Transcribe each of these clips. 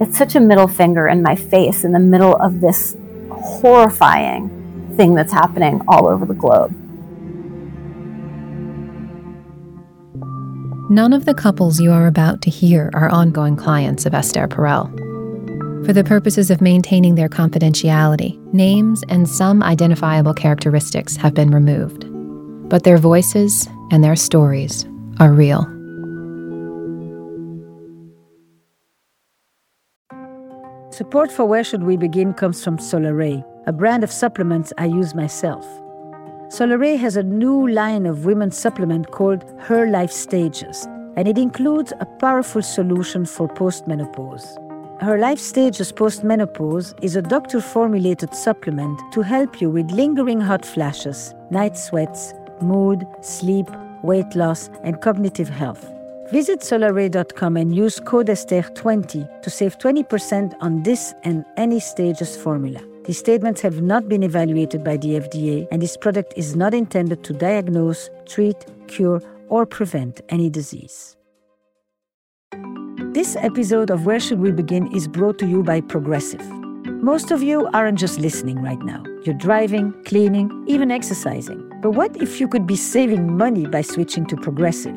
It's such a middle finger in my face in the middle of this horrifying thing that's happening all over the globe. None of the couples you are about to hear are ongoing clients of Esther Perel. For the purposes of maintaining their confidentiality, names and some identifiable characteristics have been removed. But their voices and their stories are real. Support for Where Should We Begin comes from Solaray, a brand of supplements I use myself. Solaray has a new line of women's supplement called Her Life Stages, and it includes a powerful solution for postmenopause. Her Life Stages Postmenopause is a doctor formulated supplement to help you with lingering hot flashes, night sweats, mood, sleep, weight loss, and cognitive health. Visit solaray.com and use code ESTHER20 to save 20% on this and any stages formula. These statements have not been evaluated by the FDA, and this product is not intended to diagnose, treat, cure, or prevent any disease. This episode of Where Should We Begin is brought to you by Progressive. Most of you aren't just listening right now. You're driving, cleaning, even exercising. But what if you could be saving money by switching to Progressive?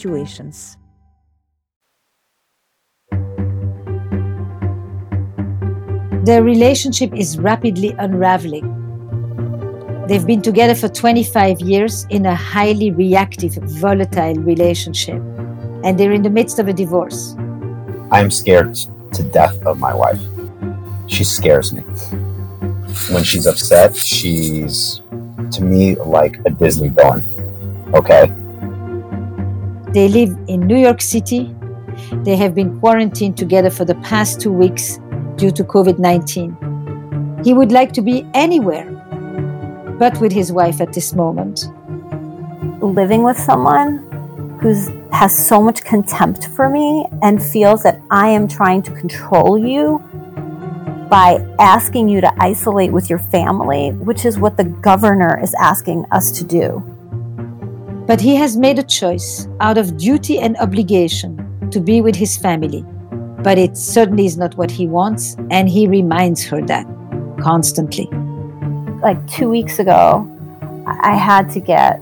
Their relationship is rapidly unraveling. They've been together for 25 years in a highly reactive, volatile relationship, and they're in the midst of a divorce. I'm scared to death of my wife. She scares me. When she's upset, she's to me like a Disney villain. Okay? They live in New York City. They have been quarantined together for the past two weeks due to COVID 19. He would like to be anywhere but with his wife at this moment. Living with someone who has so much contempt for me and feels that I am trying to control you by asking you to isolate with your family, which is what the governor is asking us to do. But he has made a choice out of duty and obligation to be with his family. But it certainly is not what he wants, and he reminds her that constantly. Like two weeks ago, I had to get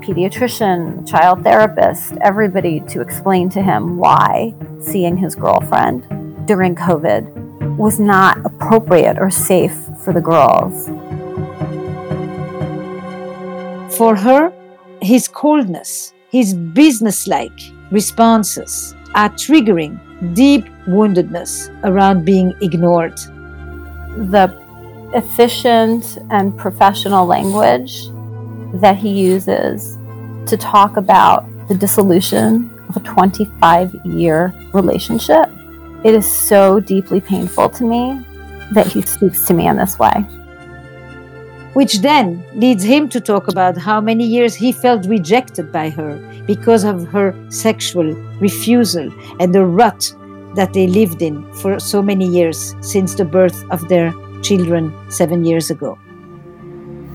pediatrician, child therapist, everybody to explain to him why seeing his girlfriend during COVID was not appropriate or safe for the girls. For her, his coldness, his businesslike responses are triggering deep woundedness around being ignored. The efficient and professional language that he uses to talk about the dissolution of a 25 year relationship. It is so deeply painful to me that he speaks to me in this way. Which then leads him to talk about how many years he felt rejected by her because of her sexual refusal and the rut that they lived in for so many years since the birth of their children seven years ago.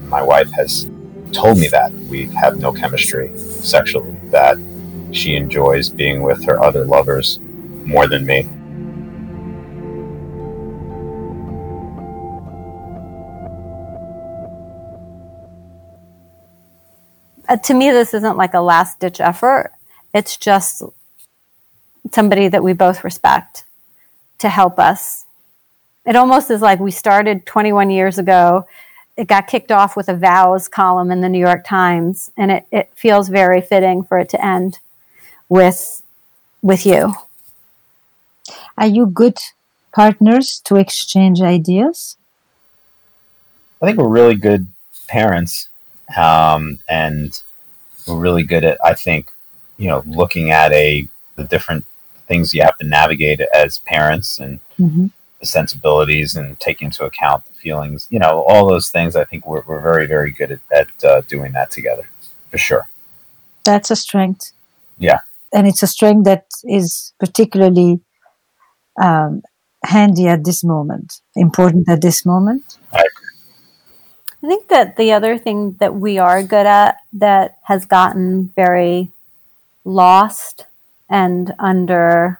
My wife has told me that we have no chemistry sexually, that she enjoys being with her other lovers more than me. Uh, to me, this isn't like a last ditch effort. It's just somebody that we both respect to help us. It almost is like we started 21 years ago. It got kicked off with a vows column in the New York Times, and it, it feels very fitting for it to end with with you. Are you good partners to exchange ideas? I think we're really good parents, um, and we're really good at I think you know looking at a the different things you have to navigate as parents and Mhm. the sensibilities and take into account the feelings. You know, all those things. I think we're we're very very good at, at uh, doing that together for sure. That's a strength. Yeah. And it's a strength that is particularly um, handy at this moment, important at this moment. I think that the other thing that we are good at that has gotten very lost and under,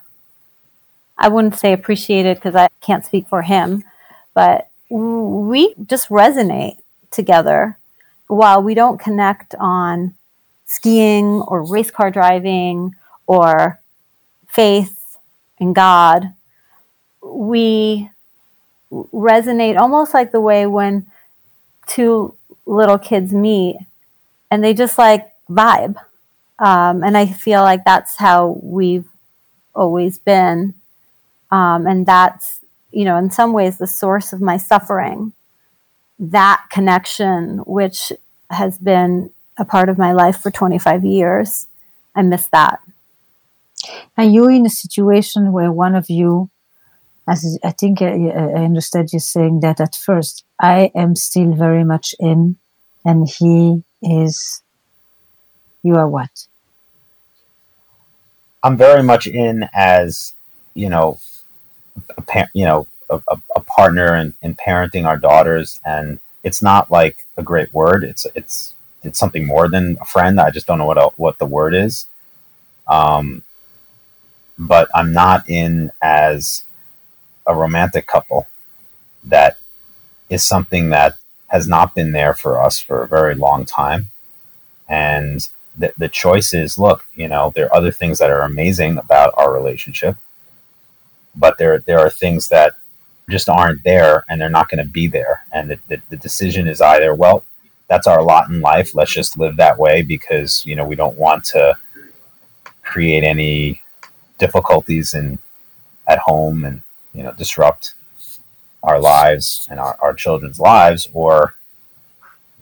I wouldn't say appreciated because I can't speak for him, but we just resonate together while we don't connect on skiing or race car driving or faith and God. We resonate almost like the way when two little kids meet and they just like vibe. Um, and I feel like that's how we've always been. Um, and that's, you know, in some ways the source of my suffering. That connection, which has been a part of my life for 25 years, I miss that. Are you're in a situation where one of you, as I think I, I understood you saying that at first, I am still very much in, and he is, you are what? I'm very much in as you know, a par- you know, a, a, a partner in, in parenting our daughters, and it's not like a great word. It's it's it's something more than a friend. I just don't know what el- what the word is. Um, but I'm not in as a romantic couple. That is something that has not been there for us for a very long time, and the, the choice is look you know there are other things that are amazing about our relationship but there there are things that just aren't there and they're not going to be there and the, the, the decision is either well that's our lot in life let's just live that way because you know we don't want to create any difficulties in at home and you know disrupt our lives and our, our children's lives or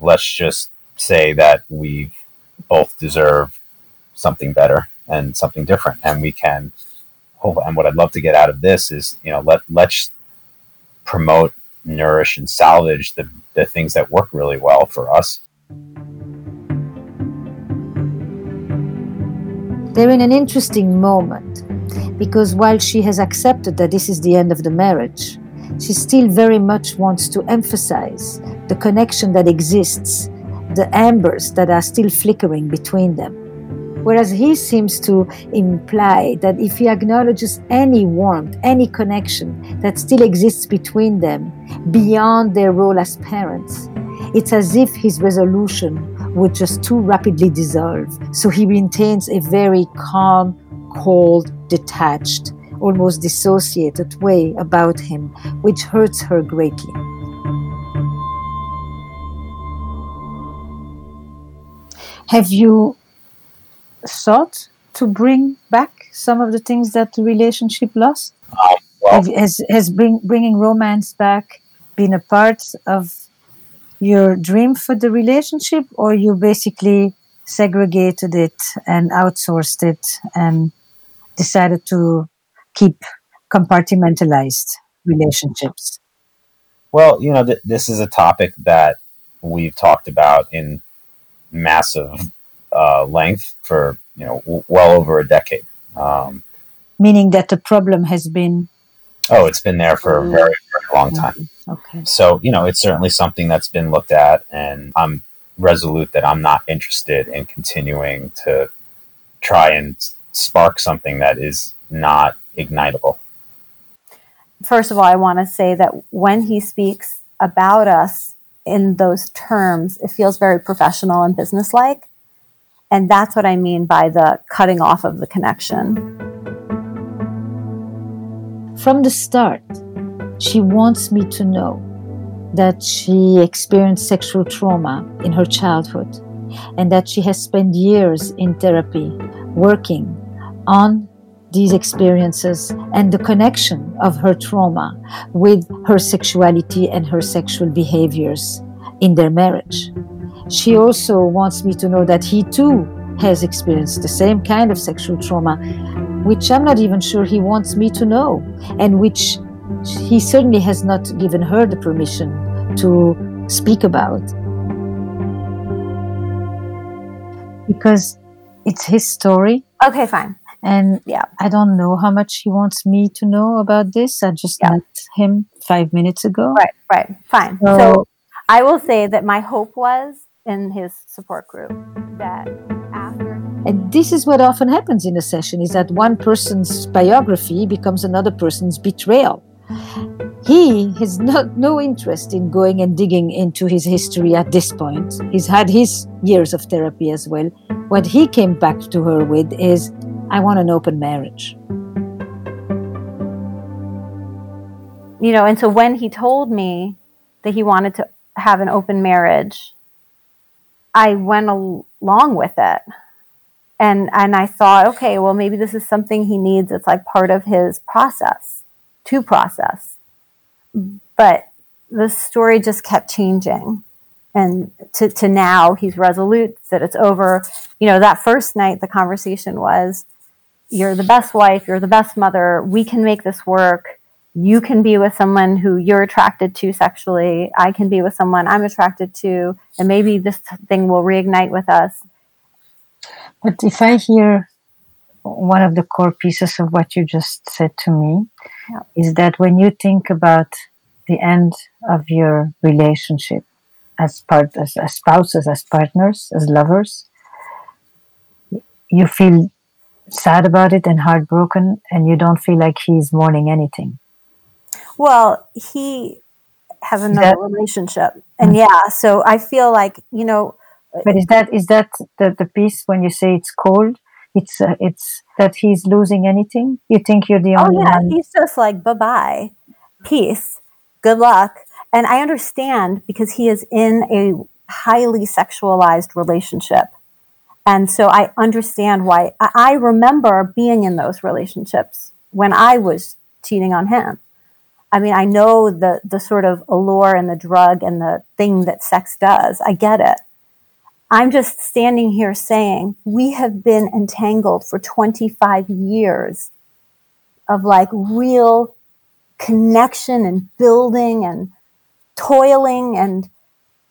let's just say that we both deserve something better and something different. And we can hope and what i'd love to get out of this is you know let let's promote nourish and salvage the, the things that work really well for us. They're in an interesting moment because while she has accepted that this is the end of the marriage, she still very much wants to emphasize the connection that exists, the embers that are still flickering between them. Whereas he seems to imply that if he acknowledges any warmth, any connection that still exists between them beyond their role as parents, it's as if his resolution would just too rapidly dissolve. So he maintains a very calm, cold, detached, almost dissociated way about him, which hurts her greatly. Have you sought to bring back some of the things that the relationship lost? um, well has has bring, bringing romance back been a part of your dream for the relationship, or you basically segregated it and outsourced it and decided to keep compartmentalized relationships? Well, you know, th- this is a topic that we've talked about in massive uh, length for you know w- well over a decade. Um, Meaning that the problem has been oh, it's been there for a very, very long time. okay. So you know, it's certainly something that's been looked at, and I'm resolute that I'm not interested in continuing to try and spark something that is not ignitable. first of all, I want to say that when he speaks about us in those terms, it feels very professional and businesslike. And that's what I mean by the cutting off of the connection. From the start, she wants me to know that she experienced sexual trauma in her childhood and that she has spent years in therapy working on these experiences and the connection of her trauma with her sexuality and her sexual behaviors in their marriage. She also wants me to know that he too has experienced the same kind of sexual trauma which I'm not even sure he wants me to know, and which he certainly has not given her the permission to speak about. Because it's his story. Okay, fine. And yeah, I don't know how much he wants me to know about this. I just yeah. met him five minutes ago. Right, right, fine. So, so I will say that my hope was in his support group that after and this is what often happens in a session is that one person's biography becomes another person's betrayal he has not no interest in going and digging into his history at this point he's had his years of therapy as well what he came back to her with is i want an open marriage you know and so when he told me that he wanted to have an open marriage i went along with it and and i thought okay well maybe this is something he needs it's like part of his process to process. But the story just kept changing. And to, to now, he's resolute that it's over. You know, that first night, the conversation was, You're the best wife, you're the best mother, we can make this work. You can be with someone who you're attracted to sexually. I can be with someone I'm attracted to. And maybe this thing will reignite with us. But if I hear one of the core pieces of what you just said to me yeah. is that when you think about the end of your relationship as part as, as spouses as partners as lovers you feel sad about it and heartbroken and you don't feel like he's mourning anything. Well he has another that, relationship and mm-hmm. yeah so i feel like you know but is that is that the, the piece when you say it's cold? It's uh, it's that he's losing anything? You think you're the oh, only oh, yeah. one? he's just like bye-bye peace good luck. And i understand because he is in a highly sexualized relationship and so i understand why i remember being in those relationships when i was cheating on him. I mean i know the the sort of allure and the drug and the thing that sex does. I get it. I'm just standing here saying we have been entangled for 25 years of like real connection and building and toiling. And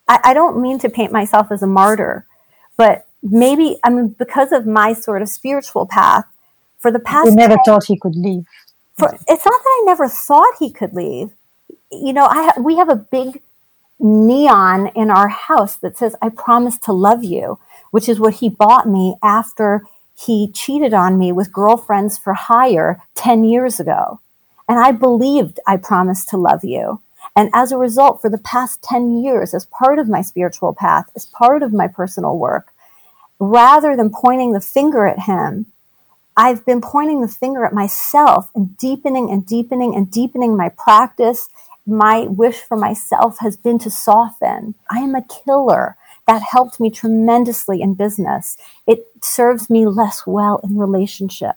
I, I, don't mean to paint myself as a martyr, but maybe I mean, because of my sort of spiritual path for the past. You never 10, thought he could leave. For, it's not that I never thought he could leave. You know, I we have a big neon in our house that says, I promise to love you, which is what he bought me after he cheated on me with girlfriends for hire 10 years ago. And I believed I promised to love you. And as a result, for the past 10 years, as part of my spiritual path, as part of my personal work, rather than pointing the finger at him, I've been pointing the finger at myself and deepening and deepening and deepening my practice my wish for myself has been to soften. I am a killer. That helped me tremendously in business. It serves me less well in relationship.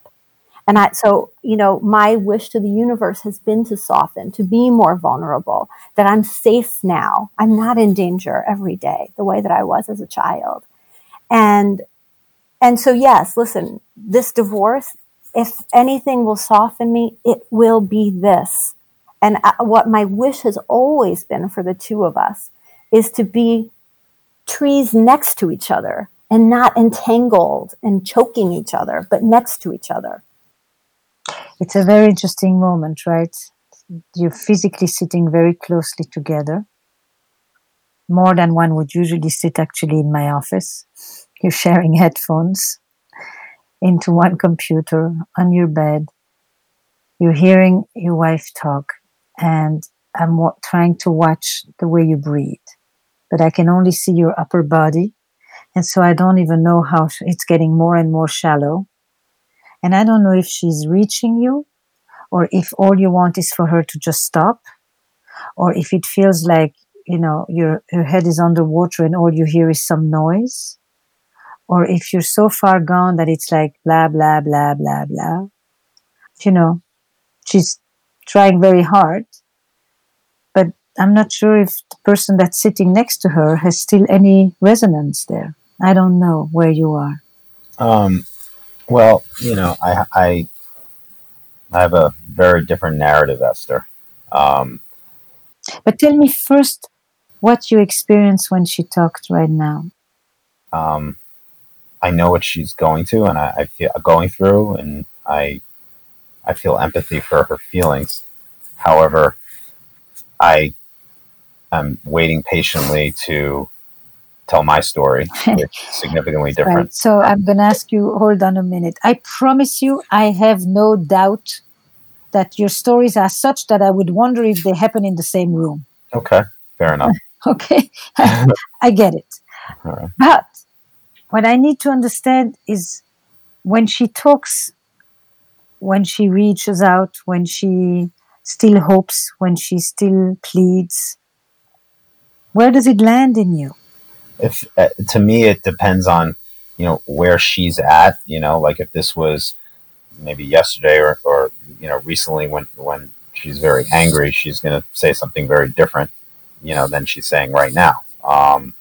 And I, so, you know, my wish to the universe has been to soften, to be more vulnerable, that I'm safe now. I'm not in danger every day the way that I was as a child. And, and so, yes, listen, this divorce, if anything will soften me, it will be this and uh, what my wish has always been for the two of us is to be trees next to each other and not entangled and choking each other, but next to each other. It's a very interesting moment, right? You're physically sitting very closely together. More than one would usually sit actually in my office. You're sharing headphones into one computer on your bed. You're hearing your wife talk and I'm trying to watch the way you breathe, but I can only see your upper body. And so I don't even know how it's getting more and more shallow. And I don't know if she's reaching you or if all you want is for her to just stop or if it feels like, you know, your, your head is underwater and all you hear is some noise or if you're so far gone that it's like blah, blah, blah, blah, blah. You know, she's trying very hard. But I'm not sure if the person that's sitting next to her has still any resonance there. I don't know where you are. Um, well, you know, I, I, I have a very different narrative, Esther. Um, but tell me first what you experienced when she talked right now. Um, I know what she's going to, and I, I feel going through, and I I feel empathy for her feelings. However, I am waiting patiently to tell my story, which is significantly different. Right. So I'm going to ask you, hold on a minute. I promise you, I have no doubt that your stories are such that I would wonder if they happen in the same room. Okay, fair enough. okay, I get it. Right. But what I need to understand is when she talks, when she reaches out, when she still hopes, when she still pleads, where does it land in you? If uh, to me, it depends on you know where she's at. You know, like if this was maybe yesterday or, or you know recently when when she's very angry, she's going to say something very different, you know, than she's saying right now. Um,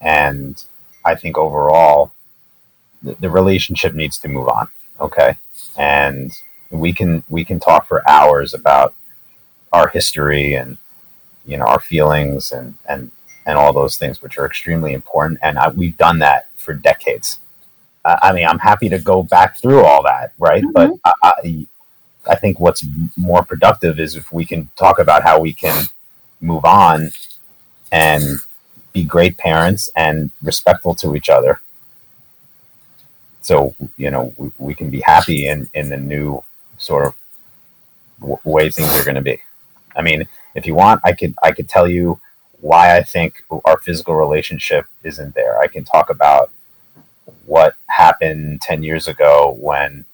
and I think overall, the, the relationship needs to move on. Okay, and we can we can talk for hours about our history and you know our feelings and and and all those things which are extremely important and I, we've done that for decades uh, i mean i'm happy to go back through all that right mm-hmm. but I, I, I think what's more productive is if we can talk about how we can move on and be great parents and respectful to each other so you know we, we can be happy in in the new sort of w- way things are going to be I mean, if you want, I could I could tell you why I think our physical relationship isn't there. I can talk about what happened ten years ago when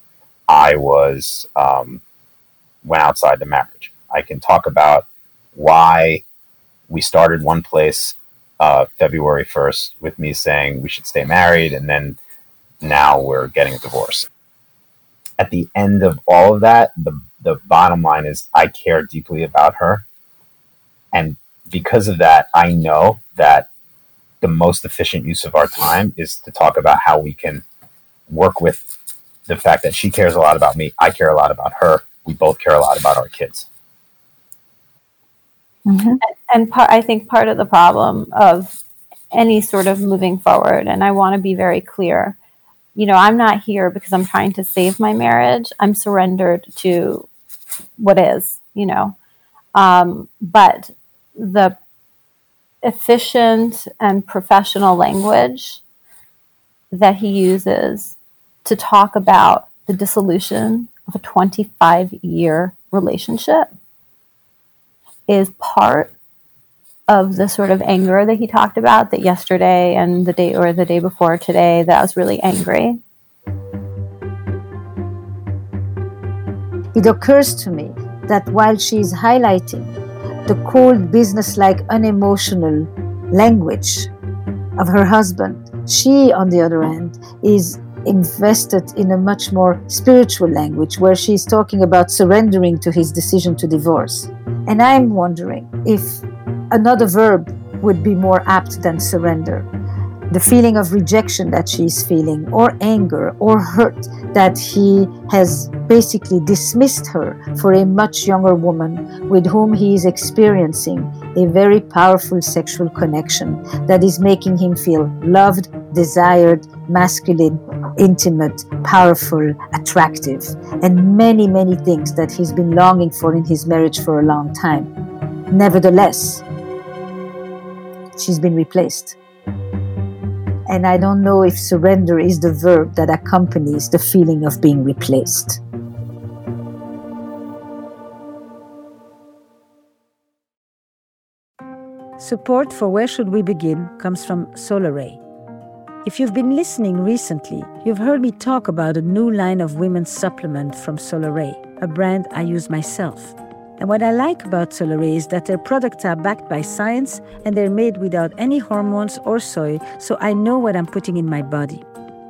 I was um, went outside the marriage. I can talk about why we started one place uh, February first with me saying we should stay married, and then now we're getting a divorce. At the end of all of that, the the bottom line is I care deeply about her. And because of that, I know that the most efficient use of our time is to talk about how we can work with the fact that she cares a lot about me. I care a lot about her. We both care a lot about our kids. Mm-hmm. And part, I think part of the problem of any sort of moving forward, and I want to be very clear, you know, I'm not here because I'm trying to save my marriage. I'm surrendered to what is, you know. Um, but the efficient and professional language that he uses to talk about the dissolution of a 25 year relationship is part of the sort of anger that he talked about that yesterday and the day or the day before today that I was really angry It occurs to me that while she is highlighting the cold, business-like, unemotional language of her husband, she, on the other hand, is invested in a much more spiritual language where she's talking about surrendering to his decision to divorce. And I'm wondering if another verb would be more apt than surrender. The feeling of rejection that she's feeling, or anger, or hurt that he has basically dismissed her for a much younger woman with whom he is experiencing a very powerful sexual connection that is making him feel loved, desired, masculine, intimate, powerful, attractive, and many, many things that he's been longing for in his marriage for a long time. Nevertheless, she's been replaced. And I don't know if surrender is the verb that accompanies the feeling of being replaced. Support for Where Should We Begin comes from Solaray. If you've been listening recently, you've heard me talk about a new line of women's supplement from Solaray, a brand I use myself. And what I like about Solaray is that their products are backed by science and they're made without any hormones or soy, so I know what I'm putting in my body.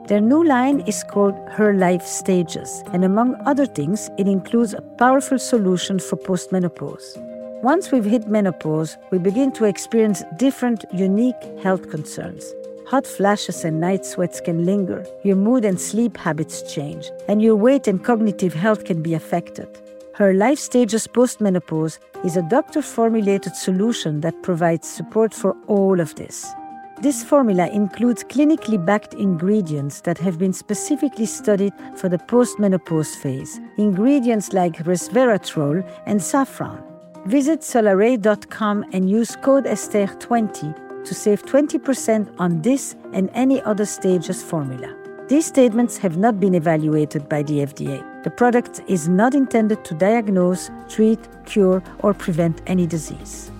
Their new line is called Her Life Stages, and among other things, it includes a powerful solution for postmenopause. Once we've hit menopause, we begin to experience different, unique health concerns. hot flashes and night sweats can linger, your mood and sleep habits change, and your weight and cognitive health can be affected. Her Life Stages Postmenopause is a doctor formulated solution that provides support for all of this. This formula includes clinically backed ingredients that have been specifically studied for the postmenopause phase, ingredients like resveratrol and saffron. Visit solaray.com and use code Esther20 to save 20% on this and any other stages formula. These statements have not been evaluated by the FDA. The product is not intended to diagnose, treat, cure, or prevent any disease.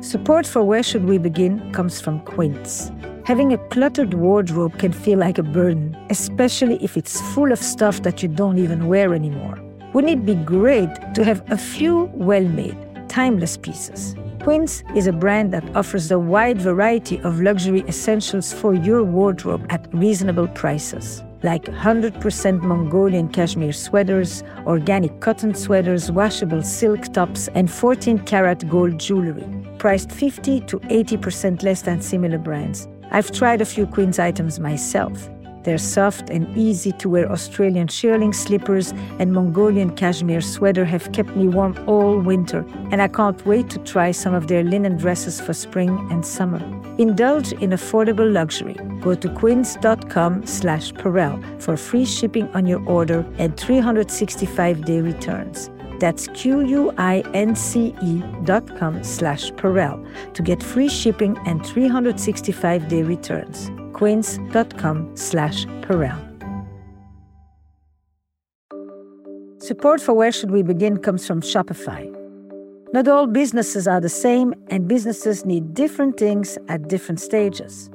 Support for Where Should We Begin comes from Quince. Having a cluttered wardrobe can feel like a burden, especially if it's full of stuff that you don't even wear anymore. Wouldn't it be great to have a few well made, timeless pieces? Quince is a brand that offers a wide variety of luxury essentials for your wardrobe at reasonable prices. Like 100% Mongolian cashmere sweaters, organic cotton sweaters, washable silk tops, and 14 karat gold jewelry, priced 50 to 80% less than similar brands. I've tried a few Quince items myself. Their soft and easy to wear Australian shearling slippers and Mongolian cashmere sweater have kept me warm all winter, and I can't wait to try some of their linen dresses for spring and summer. Indulge in affordable luxury. Go to quince.com slash Perel for free shipping on your order and 365-day returns. That's Q-U-I-N-C-E dot com slash Perel to get free shipping and 365-day returns quince.com slash Perel. Support for Where Should We Begin comes from Shopify. Not all businesses are the same, and businesses need different things at different stages.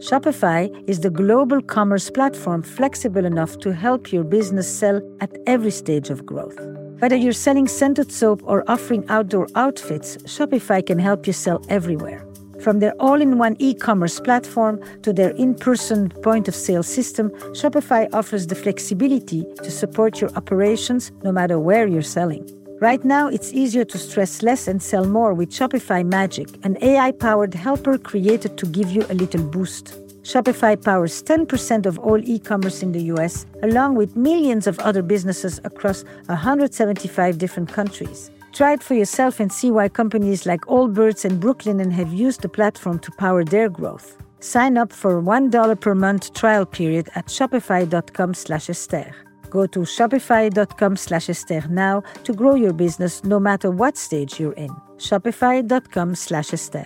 Shopify is the global commerce platform flexible enough to help your business sell at every stage of growth. Whether you're selling scented soap or offering outdoor outfits, Shopify can help you sell everywhere. From their all in one e commerce platform to their in person point of sale system, Shopify offers the flexibility to support your operations no matter where you're selling. Right now, it's easier to stress less and sell more with Shopify Magic, an AI powered helper created to give you a little boost. Shopify powers 10% of all e commerce in the US, along with millions of other businesses across 175 different countries. Try it for yourself and see why companies like Allbirds and Brooklinen have used the platform to power their growth. Sign up for a $1 per month trial period at shopify.com slash Esther. Go to shopify.com slash Esther now to grow your business no matter what stage you're in. Shopify.com slash Esther.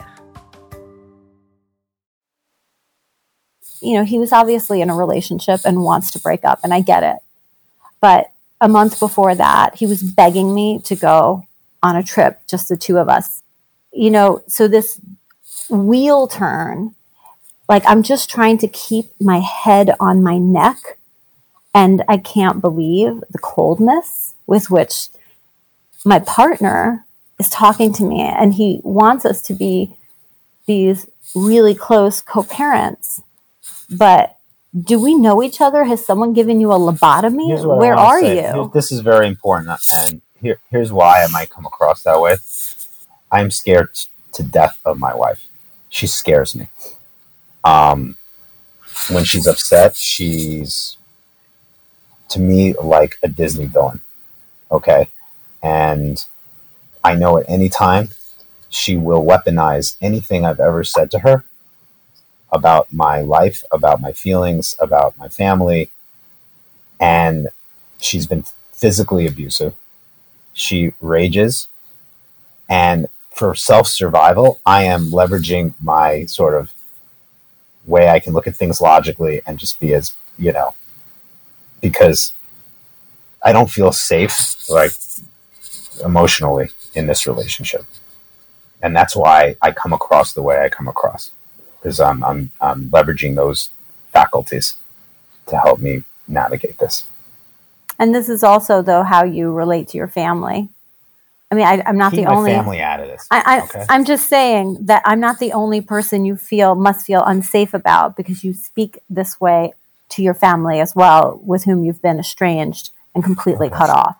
You know, he was obviously in a relationship and wants to break up, and I get it. But a month before that, he was begging me to go on a trip, just the two of us. You know, so this wheel turn, like I'm just trying to keep my head on my neck. And I can't believe the coldness with which my partner is talking to me. And he wants us to be these really close co parents. But do we know each other? Has someone given you a lobotomy? Where are you? This is very important. And here, here's why I might come across that way. I'm scared to death of my wife. She scares me. Um, when she's upset, she's to me like a Disney villain. Okay. And I know at any time she will weaponize anything I've ever said to her about my life, about my feelings, about my family. And she's been physically abusive she rages. And for self survival, I am leveraging my sort of way I can look at things logically and just be as, you know, because I don't feel safe, like emotionally in this relationship. And that's why I come across the way I come across because I'm, I'm, I'm leveraging those faculties to help me navigate this. And this is also, though, how you relate to your family. I mean, I, am not Keep the only family out of this. I, I, okay? I'm just saying that I'm not the only person you feel must feel unsafe about because you speak this way to your family as well, with whom you've been estranged and completely cut off.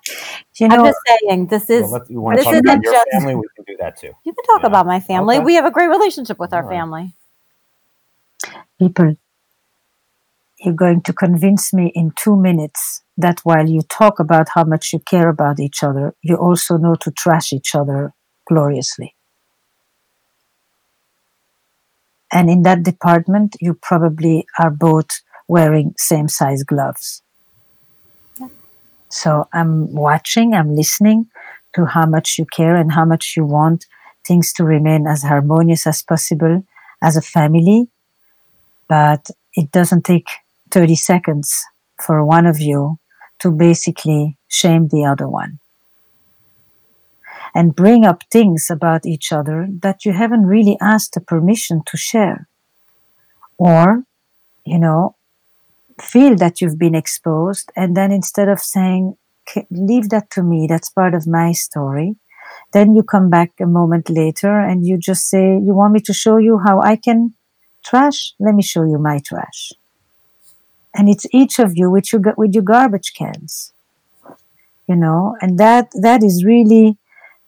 You know, I'm just saying this is Well, you want to this talk isn't about your just- family? We can do that too. you can talk Yeah. about my family. Okay. We have a great relationship with our All right. family. people, you're going to convince me in two minutes that while you talk about how much you care about each other, you also know to trash each other gloriously. And in that department, you probably are both wearing same size gloves. So I'm watching, I'm listening to how much you care and how much you want things to remain as harmonious as possible as a family. But it doesn't take 30 seconds for one of you to basically shame the other one and bring up things about each other that you haven't really asked the permission to share. Or, you know, feel that you've been exposed and then instead of saying, leave that to me, that's part of my story, then you come back a moment later and you just say, you want me to show you how I can trash? Let me show you my trash. And it's each of you with your, with your garbage cans, you know, and that, that is really,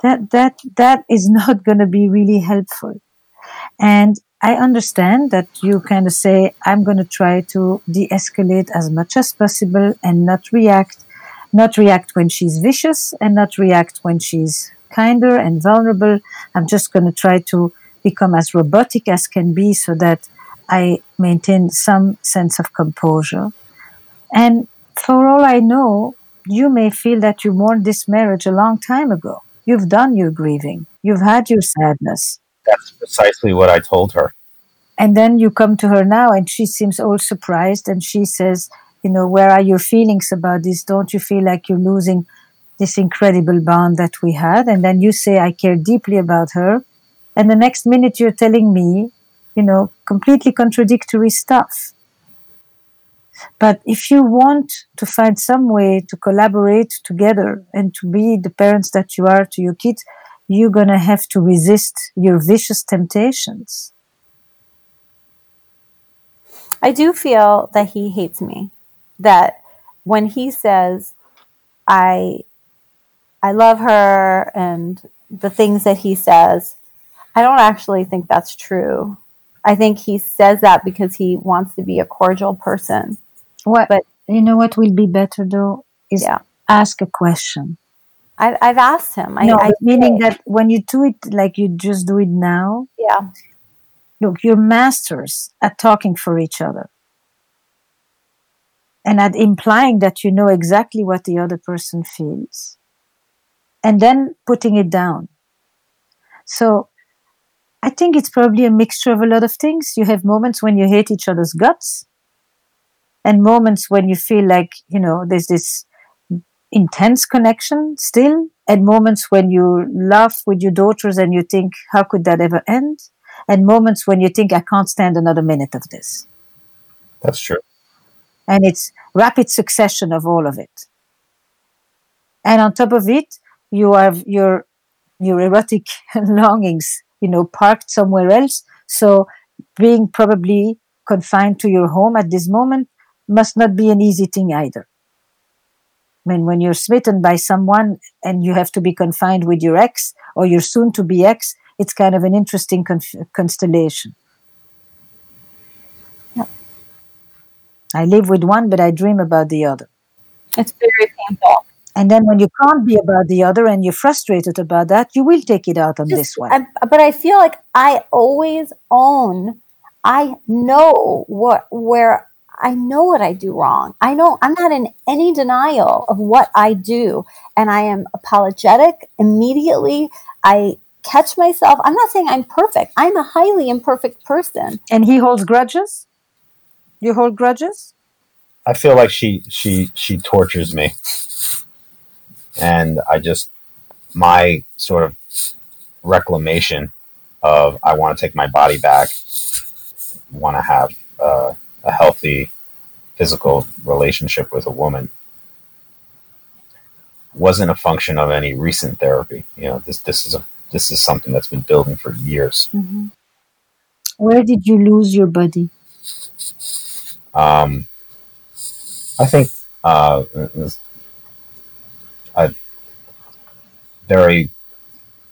that, that, that is not going to be really helpful. And I understand that you kind of say, I'm going to try to de escalate as much as possible and not react, not react when she's vicious and not react when she's kinder and vulnerable. I'm just going to try to become as robotic as can be so that I maintain some sense of composure. And for all I know, you may feel that you mourned this marriage a long time ago. You've done your grieving. You've had your sadness. That's precisely what I told her. And then you come to her now and she seems all surprised and she says, you know, where are your feelings about this? Don't you feel like you're losing this incredible bond that we had? And then you say, I care deeply about her. And the next minute you're telling me, you know, completely contradictory stuff. But if you want to find some way to collaborate together and to be the parents that you are to your kids, you're going to have to resist your vicious temptations. I do feel that he hates me. That when he says, I I love her and the things that he says, I don't actually think that's true. I think he says that because he wants to be a cordial person. What But- you know what will be better though is Yeah. ask a question. I, I've asked him. I, no, I meaning that when you do it like you just do it now, yeah, look, you're masters at talking for each other. And at implying that you know exactly what the other person feels. And then putting it down. So I think it's probably a mixture of a lot of things. You have moments when you hate each other's guts, and moments when you feel like, you know, there's this intense connection still, and moments when you laugh with your daughters and you think, how could that ever end? And moments when you think, I can't stand another minute of this. That's true. And it's rapid succession of all of it. And on top of it, you have your your erotic longings, you know, parked somewhere else. So being probably confined to your home at this moment must not be an easy thing either. I mean, when you're smitten by someone and you have to be confined with your ex or your soon to be ex, it's kind of an interesting constellation. I live with one, but I dream about the other. it's very painful. And then when you can't be about the other and you're frustrated about that, you will take it out on Just- this one. I, but I feel like I always own. I know what where I know what I do wrong. I know I'm not in any denial of what I do, and I am apologetic immediately. I catch myself. I'm not saying I'm perfect. I'm a highly imperfect person. and he holds grudges? You hold grudges? I feel like she she she tortures me, and I just my sort of reclamation of I want to take my body back, want to have uh, a healthy physical relationship with a woman wasn't a function of any recent therapy. You know, this this is a this is something that's been building for years. Where did you lose your body? Um, I think uh, a very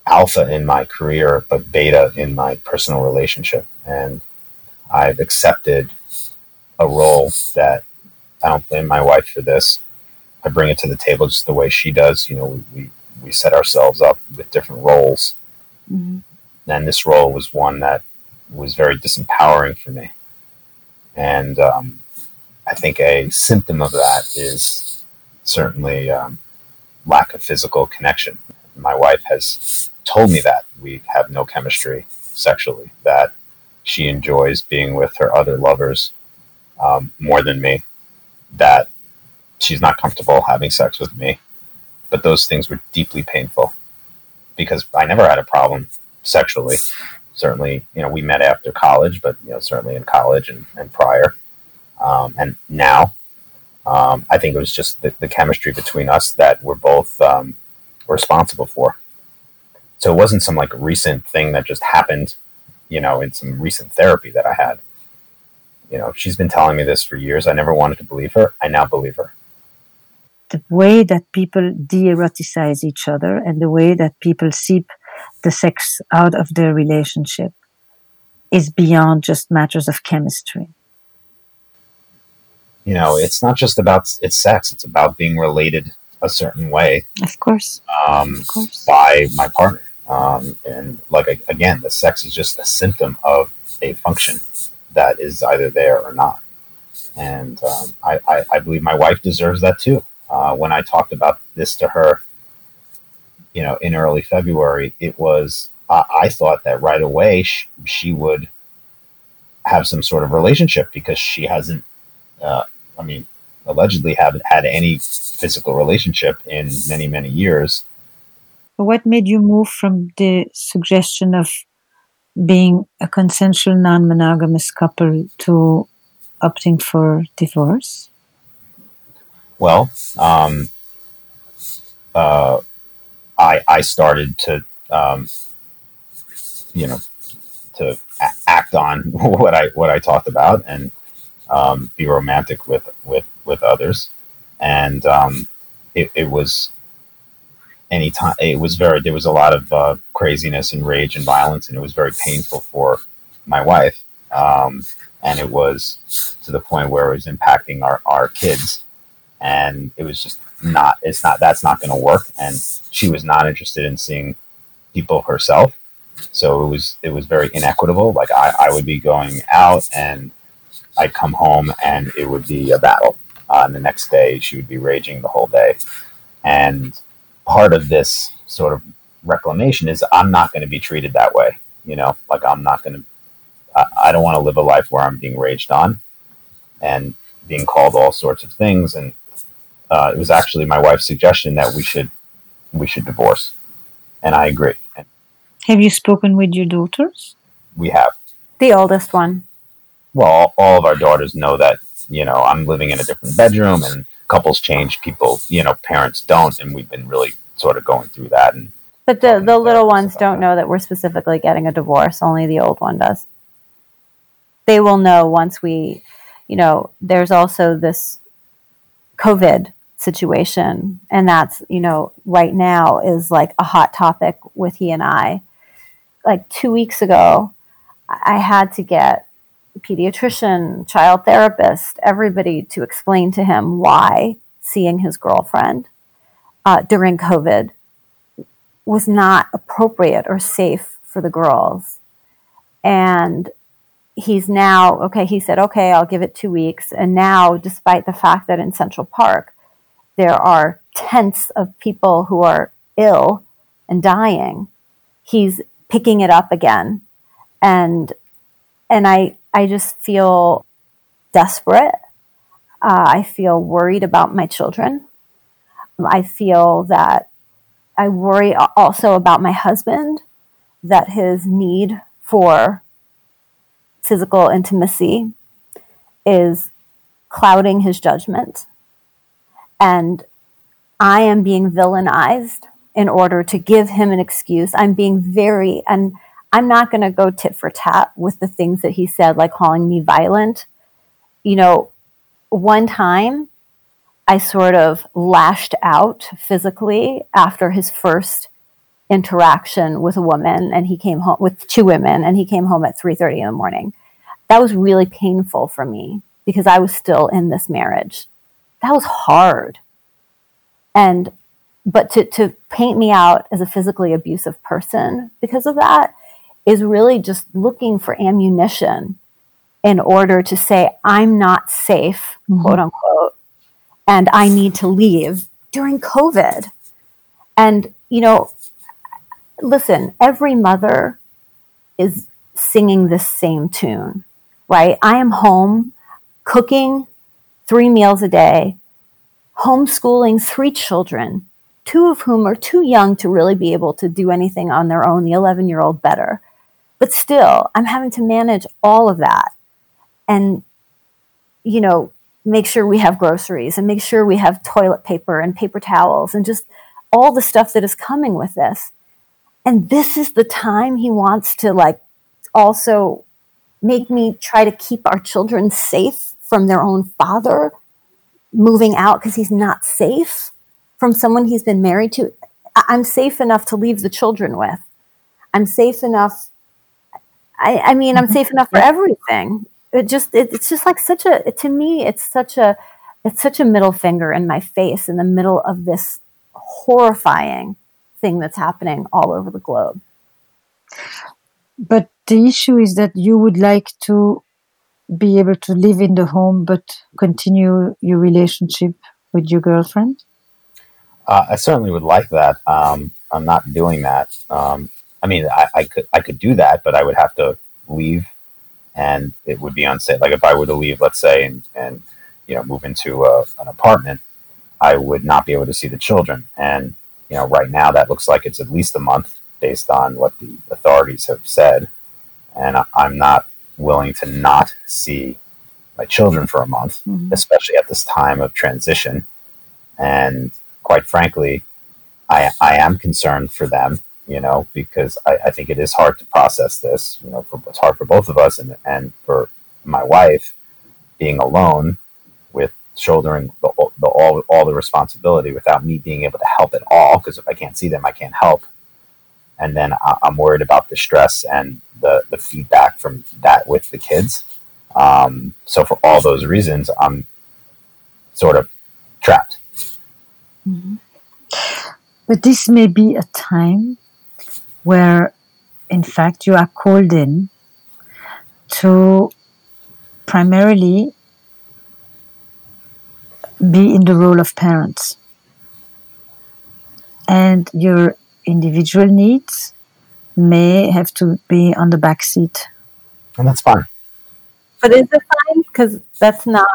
alpha in my career, but beta in my personal relationship. And I've accepted a role that I don't blame my wife for this. I bring it to the table just the way she does. You know, we, we, we set ourselves up with different roles. Mm-hmm. And this role was one that was very disempowering for me. And um, I think a symptom of that is certainly um, lack of physical connection. My wife has told me that we have no chemistry sexually, that she enjoys being with her other lovers um, more than me, that she's not comfortable having sex with me. But those things were deeply painful because I never had a problem sexually. Certainly, you know, we met after college, but, you know, certainly in college and, and prior. Um, and now, um, I think it was just the, the, chemistry between us that we're both um, responsible for. So it wasn't some like recent thing that just happened, you know, in some recent therapy that I had. You know, she's been telling me this for years. I never wanted to believe her. I now believe her. The way that people de eroticize each other and the way that people seep the sex out of their relationship is beyond just matters of chemistry you know, it's not just about it's sex; it's about being related a certain way. Of course. Um, of course. By my partner, um, and like again, the sex is just a symptom of a function that is either there or not. And um, I, I, I, believe my wife deserves that too. Uh, when I talked about this to her, you know, in early February, it was uh, I thought that right away she, she, would have some sort of relationship because she hasn't uh, I mean, allegedly haven't had any physical relationship in many, many years. What made you move from the suggestion of being a consensual non monogamous couple to opting for divorce? Well, um, uh, I, I started to, um, you know, to act on what I what I talked about, and um, be romantic with with with others, and um, it, it was anytime it was very there was a lot of uh, craziness and rage and violence, and it was very painful for my wife, um, and it was to the point where it was impacting our our kids, and it was just not it's not that's not going to work, and she was not interested in seeing people herself. So it was it was very inequitable. Like I, I would be going out and I'd come home and it would be a battle. Uh, and the next day, she would be raging the whole day. And part of this sort of reclamation is I'm not going to be treated that way. You know, like I'm not going to, I, I don't want to live a life where I'm being raged on and being called all sorts of things. And uh, it was actually my wife's suggestion that we should we should divorce, and I agree. Have you spoken with your daughters? We have. The oldest one well, all of our daughters know that, you know, I'm living in a different bedroom and couples change, people, you know, parents don't. And we've been really sort of going through that. And But the, the little ones don't know that we're specifically getting a divorce. Only the old one does. They will know once we, you know, there's also this COVID situation. And that's, you know, right now is like a hot topic with he and I. Like two weeks ago, I had to get pediatrician, child therapist, everybody to explain to him why seeing his girlfriend uh, during COVID was not appropriate or safe for the girls. And he's now, okay, he said, okay, I'll give it two weeks. And now, despite the fact that in Central Park, there are tens of people who are ill and dying, he's picking it up again. And and I I just feel desperate. Uh, I feel worried about my children. I feel that I worry also about my husband, that his need for physical intimacy is clouding his judgment. And I am being villainized in order to give him an excuse. I'm being very, and I'm not going to go tit for tat with the things that he said, like calling me violent. You know, one time I sort of lashed out physically after his first interaction with a woman and he came home with two women and he came home at 3:30 in the morning. That was really painful for me because I was still in this marriage. That was hard. And but to to paint me out as a physically abusive person because of that is really just looking for ammunition in order to say I'm not safe, mm-hmm. quote unquote, and I need to leave during COVID. And you know, listen, every mother is singing the same tune, right? I am home cooking three meals a day, homeschooling three children, two of whom are too young to really be able to do anything on their own, the 11 year old better. But still, I'm having to manage all of that and, you know, make sure we have groceries and make sure we have toilet paper and paper towels and just all the stuff that is coming with this. And this is the time he wants to like also make me try to keep our children safe from their own father moving out because he's not safe from someone he's been married to. I'm safe enough to leave the children with. I'm safe enough. I, I mean, I'm mm-hmm. safe enough for everything. It just, it, it's just like such a, to me, it's such a, it's such a middle finger in my face in the middle of this horrifying thing that's happening all over the globe. But the issue is that you would like to be able to live in the home but continue your relationship with your girlfriend? Uh, I certainly would like that. Um, I'm not doing that. Um, I mean, I, I, could I could do that, but I would have to leave, and it would be unsafe. Like if I were to leave, let's say, and, and you know move into a, an apartment, I would not be able to see the children. And you know, right now that looks like it's at least a month based on what the authorities have said, and I, I'm not willing to not see my children for a month, mm-hmm. especially at this time of transition. And quite frankly, I, I am concerned for them, you know, because I, I think it is hard to process this, you know, for, it's hard for both of us and, and for my wife being alone with shouldering the, the, all, all the responsibility without me being able to help at all. Because if I can't see them, I can't help. And then I, I'm worried about the stress and the, the feedback from that with the kids. Um, so for all those reasons, I'm sort of trapped. Mm-hmm. But this may be a time where, in fact, you are called in to primarily be in the role of parents. And your individual needs may have to be on the back seat. And that's fine. But is it fine? Because that's not.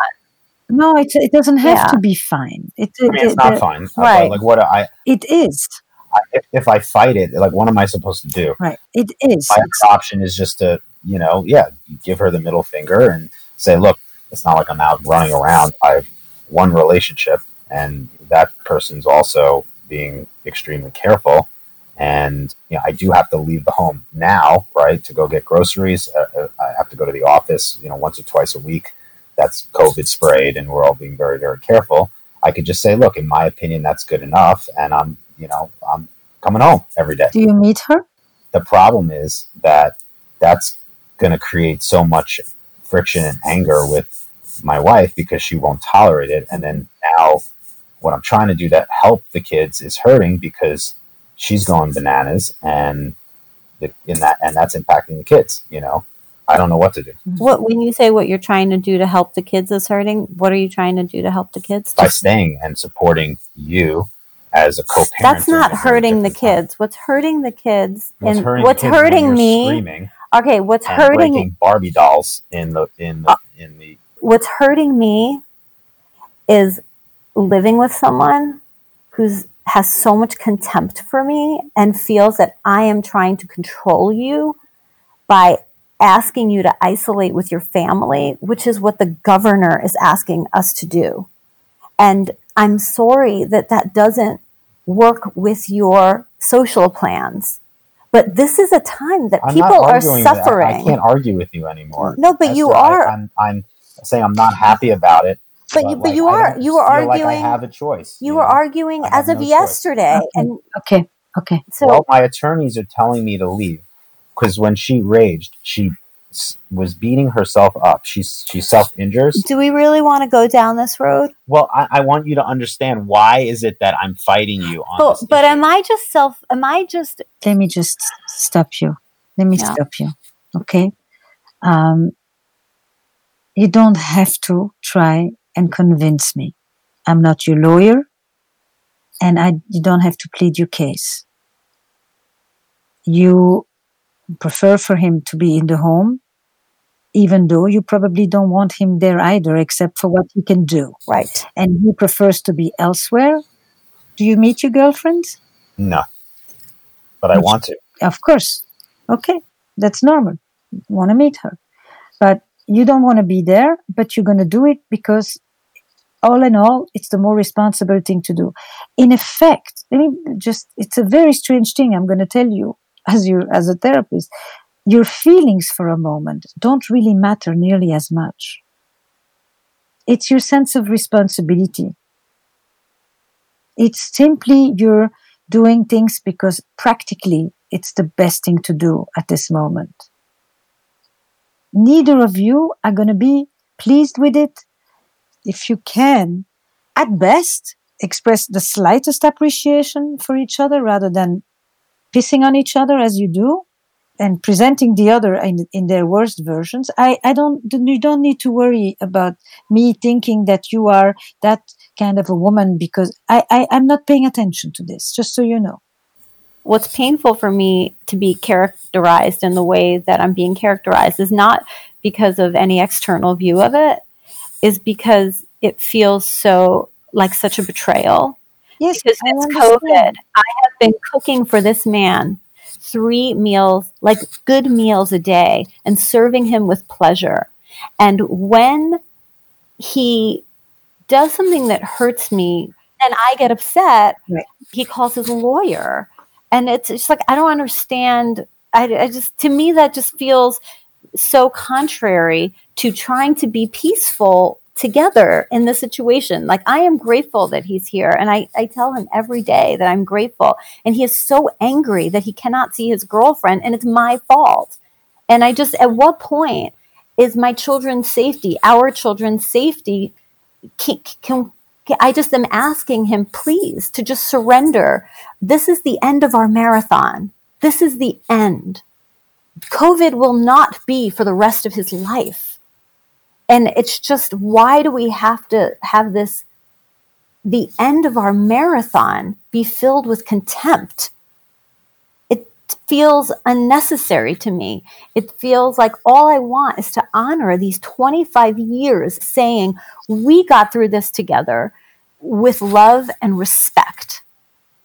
No, it, it doesn't have yeah. to be fine. It, it, I mean, it's not fine. Right. Like what I. It is. If, if, I fight it, like what am I supposed to do? Right. It is. My option is just to, you know, yeah, give her the middle finger and say, look, it's not like I'm out running around. I have one relationship, and that person's also being extremely careful and you know, I do have to leave the home now, right, to go get groceries. Uh, uh, I have to go to the office, you know, once or twice a week. That's COVID sprayed, and we're all being very, very careful. I could just say, look, in my opinion, that's good enough, and I'm, you know, I'm coming home every day. Do you meet her? The problem is that that's going to create so much friction and anger with my wife because she won't tolerate it, and then now, what I'm trying to do to help the kids is hurting because she's going bananas and the, in that and that's impacting the kids you know? I don't know what to do. Mm-hmm. What when you say what you're trying to do to help the kids is hurting what are you trying to do to help the kids? By staying and supporting you as a co-parent that's not hurting the kids what's hurting the kids what's and hurting what's hurting me okay what's hurting barbie dolls in the in the uh, in the what's hurting me is living with someone who's has so much contempt for me and feels that I am trying to control you by asking you to isolate with your family, which is what the governor is asking us to do. And I'm sorry that that doesn't work with your social plans. But this is a time that I'm people are suffering. I, I, can't argue with you anymore. No, but you are. I, I'm, I'm saying I'm not happy about it But you, but you are you were arguing. like I have a choice. you were know? arguing as of no choice. yesterday, Okay. and Okay, okay. so well, my attorneys are telling me to leave because when she raged, she s- was beating herself up. She's she self injures. do we really want to go down this road? Well, I, I want you to understand why is it that I'm fighting you on But this but am I just self? Am I just? Let me just stop you. Let me Yeah. stop you. Okay. Um, you don't have to try and convince me. I'm not your lawyer, and I you don't have to plead your case. You prefer for him to be in the home, even though you probably don't want him there either, except for what he can do. Right. And he prefers to be elsewhere. Do you meet your girlfriend? no, but I want to. Of course. Okay. That's normal. You want to meet her. But you don't want to be there, but you're going to do it because all in all, it's the more responsible thing to do. In effect, let me just, it's a very strange thing I'm going to tell you as you, as a therapist. Your feelings for a moment don't really matter nearly as much. It's your sense of responsibility. It's simply your doing things because practically it's the best thing to do at this moment. Neither of you are going to be pleased with it. If you can, at best, express the slightest appreciation for each other rather than pissing on each other as you do and presenting the other in, in their worst versions. I, I don't, you don't need to worry about me thinking that you are that kind of a woman because I, I, I'm not paying attention to this, just so you know. What's painful for me to be characterized in the way that I'm being characterized is not because of any external view of it, is because it feels so like such a betrayal. Yes, because I it's. COVID. I have been cooking for this man three meals, like good meals a day, and serving him with pleasure. And when he does something that hurts me and I get upset, Right. he calls his lawyer. And it's just like, I don't understand. I, I just, to me, that just feels so contrary to trying to be peaceful together in this situation. Like I am grateful that he's here and I, I tell him every day that I'm grateful. And he is so angry that he cannot see his girlfriend and it's my fault. And I just at what point is my children's safety, our children's safety can, can I just am asking him, please, to just surrender. This is the end of our marathon. This is the end. COVID will not be for the rest of his life. And it's just, why do we have to have this, the end of our marathon be filled with contempt? It feels unnecessary to me. It feels like all I want is to honor these 25 years saying, we got through this together with love and respect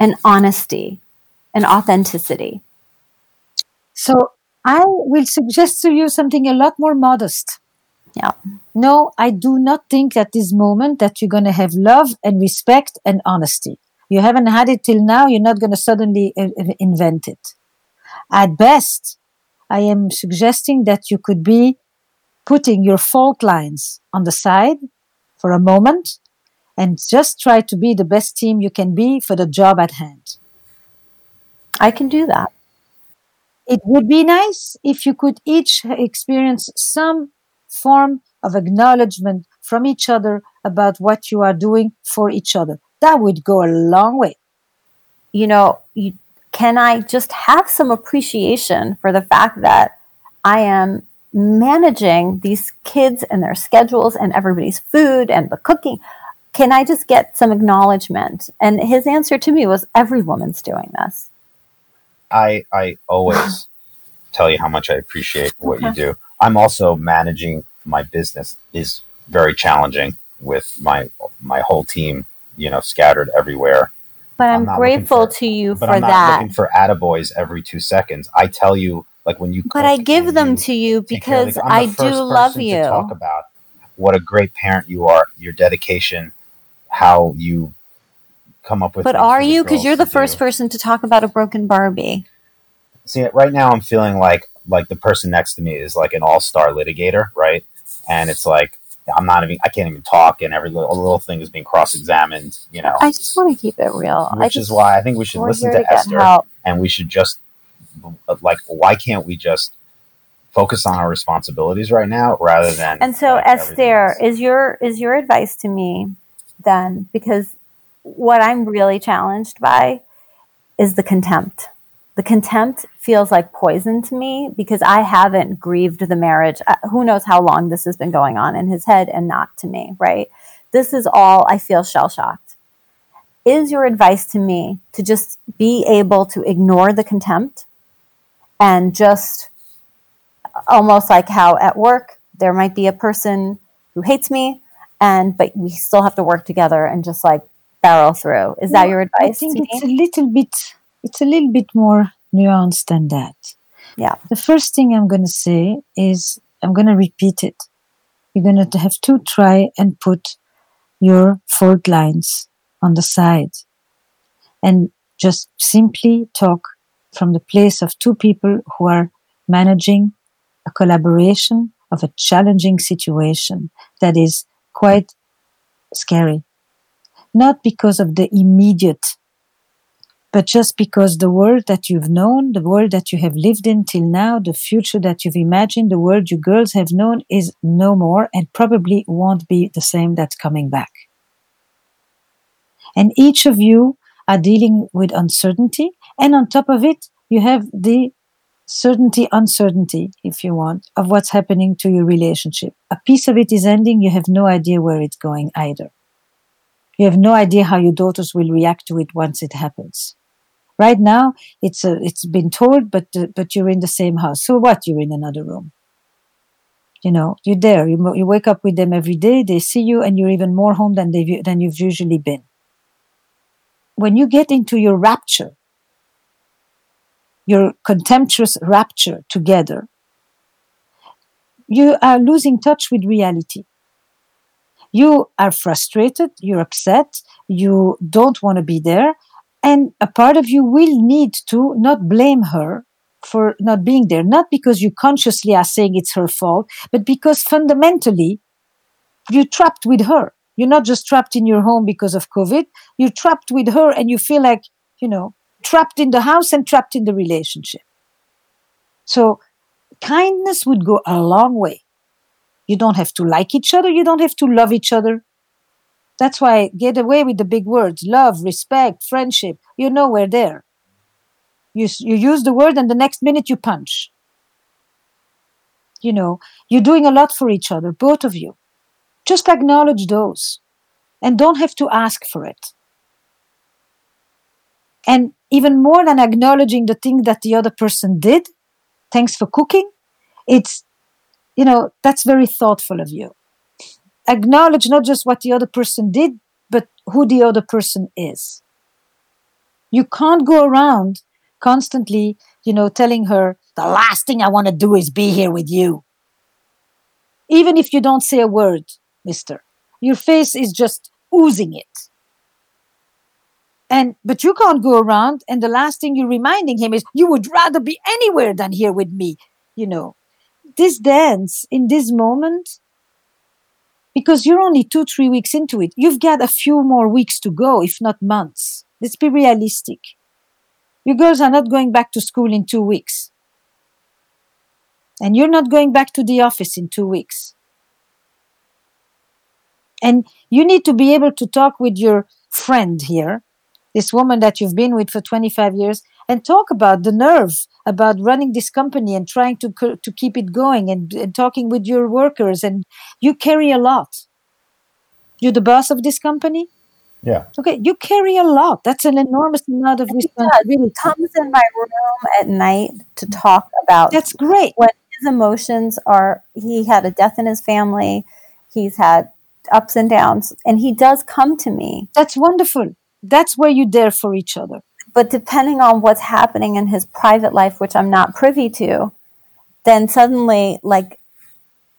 and honesty and authenticity. So I will suggest to you something a lot more modest. Yeah. No, I do not think at this moment that you're going to have love and respect and honesty. You haven't had it till now. You're not going to suddenly uh, uh, invent it. At best, I am suggesting that you could be putting your fault lines on the side for a moment and just try to be the best team you can be for the job at hand. I can do that. it would be nice if you could each experience some form of acknowledgement from each other about what you are doing for each other. That would go a long way. You know, you, can I just have some appreciation for the fact that I am managing these kids and their schedules and everybody's food and the cooking? Can I just get some acknowledgement? And his answer to me was, every woman's doing this. I I always tell you how much I appreciate what you do. I'm also managing my business is very challenging with my my whole team, you know, scattered everywhere. But I'm I'm, grateful for- to you But for I'm not that. looking for attaboys every two seconds. I tell you, like when you But I give them you to you take care of because the- I do love you. talk about what a great parent you are, your dedication, how you come up with. But are you? Because you're the first do. person to talk about a broken Barbie. See, right now I'm feeling like like the person next to me is like an all star litigator, right? And it's like I'm not even I can't even talk, and every little, little thing is being cross examined. You know, I just want to keep it real. which just, is why I think we should listen to, to Esther, help. and we should just like why can't we just focus on our responsibilities right now rather than And so, like, Esther, is your is your advice to me then? Because what I'm really challenged by is the contempt. The contempt feels like poison to me because I haven't grieved the marriage. Uh, who knows how long this has been going on in his head and not to me, right? This is all I feel shell shocked. Is your advice to me to just be able to ignore the contempt and just almost like how at work there might be a person who hates me and but we still have to work together and just like barrel through is that your I advice think to it's a little bit it's a little bit more nuanced than that. Yeah. The first thing I'm going to say is I'm going to repeat it. You're going to have to try and put your fault lines on the side and just simply talk from the place of two people who are managing a collaboration of a challenging situation that is quite scary. Not because of the immediate, but just because the world that you've known, the world that you have lived in till now, the future that you've imagined, the world you girls have known is no more and probably won't be the same that's coming back. And each of you are dealing with uncertainty. And on top of it, you have the certainty, uncertainty, if you want, of what's happening to your relationship. A piece of it is ending. You have no idea where it's going either. You have no idea how your daughters will react to it once it happens. Right now, it's a, it's been told, but uh, but you're in the same house. So what? You're in another room. You know, you're there. You, you wake up with them every day. They see you, and you're even more home than they than you've usually been. When you get into your rapture, your contemptuous rapture together, you are losing touch with reality. You are frustrated, you're upset, you don't want to be there, and a part of you will need to not blame her for not being there, not because you consciously are saying it's her fault, but because fundamentally you're trapped with her. You're not just trapped in your home because of COVID, you're trapped with her and you feel like, you know, trapped in the house and trapped in the relationship. So kindness would go a long way. You don't have to like each other, you don't have to love each other. That's why get away with the big words love, respect, friendship. You know we're there. You, you use the word, and the next minute you punch. You know, you're doing a lot for each other, both of you. Just acknowledge those and don't have to ask for it. And even more than acknowledging the thing that the other person did, thanks for cooking, it's, you know, that's very thoughtful of you. Acknowledge not just what the other person did, but who the other person is. You can't go around constantly, you know, telling her, the last thing I want to do is be here with you. Even if you don't say a word, mister, your face is just oozing it. And, but you can't go around and the last thing you're reminding him is, you would rather be anywhere than here with me, you know. This dance in this moment, because you're only two, three weeks into it, you've got a few more weeks to go, if not months. Let's be realistic. You girls are not going back to school in two weeks. And you're not going back to the office in two weeks. And you need to be able to talk with your friend here, this woman that you've been with for 25 years, and talk about the nerve about running this company and trying to, to keep it going and, and talking with your workers. And you carry a lot. You're the boss of this company? Yeah. Okay, you carry a lot. That's an enormous amount of He does. responsibility. He comes in my room at night to talk about That's great. what his emotions are. He had a death in his family. He's had ups and downs, and he does come to me. That's wonderful. That's where you're there for each other. But depending on what's happening in his private life, which I'm not privy to, then suddenly, like,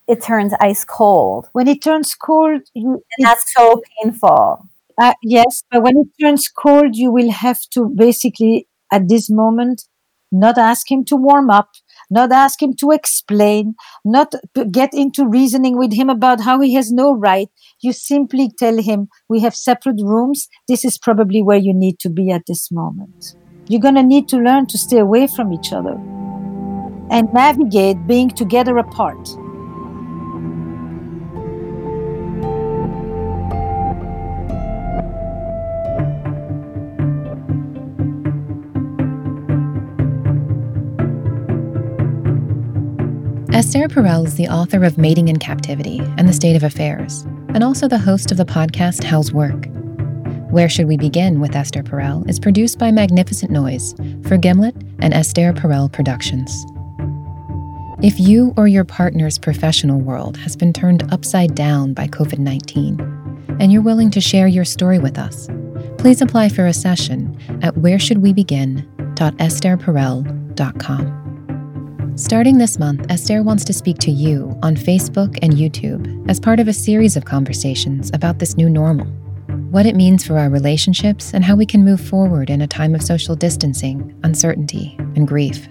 it turns ice cold. When it turns cold, you, And that's so painful. uh, yes, but when it turns cold, you will have to basically, at this moment, not ask him to warm up, not ask him to explain, not get into reasoning with him about how he has no right. You simply tell him, we have separate rooms. This is probably where you need to be at this moment. You're going to need to learn to stay away from each other and navigate being together apart. Esther Perel is the author of Mating in Captivity and the State of Affairs, and also the host of the podcast How's Work. Where Should We Begin with Esther Perel is produced by Magnificent Noise for Gimlet and Esther Perel Productions. If you or your partner's professional world has been turned upside down by COVID 19, and you're willing to share your story with us, please apply for a session at whereshouldwebegin.estherperel.com. Starting this month, Esther wants to speak to you on Facebook and YouTube as part of a series of conversations about this new normal, what it means for our relationships, and how we can move forward in a time of social distancing, uncertainty, and grief.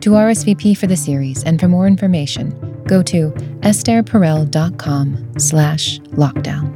To RSVP for the series and for more information, go to estherperel.com slash lockdown.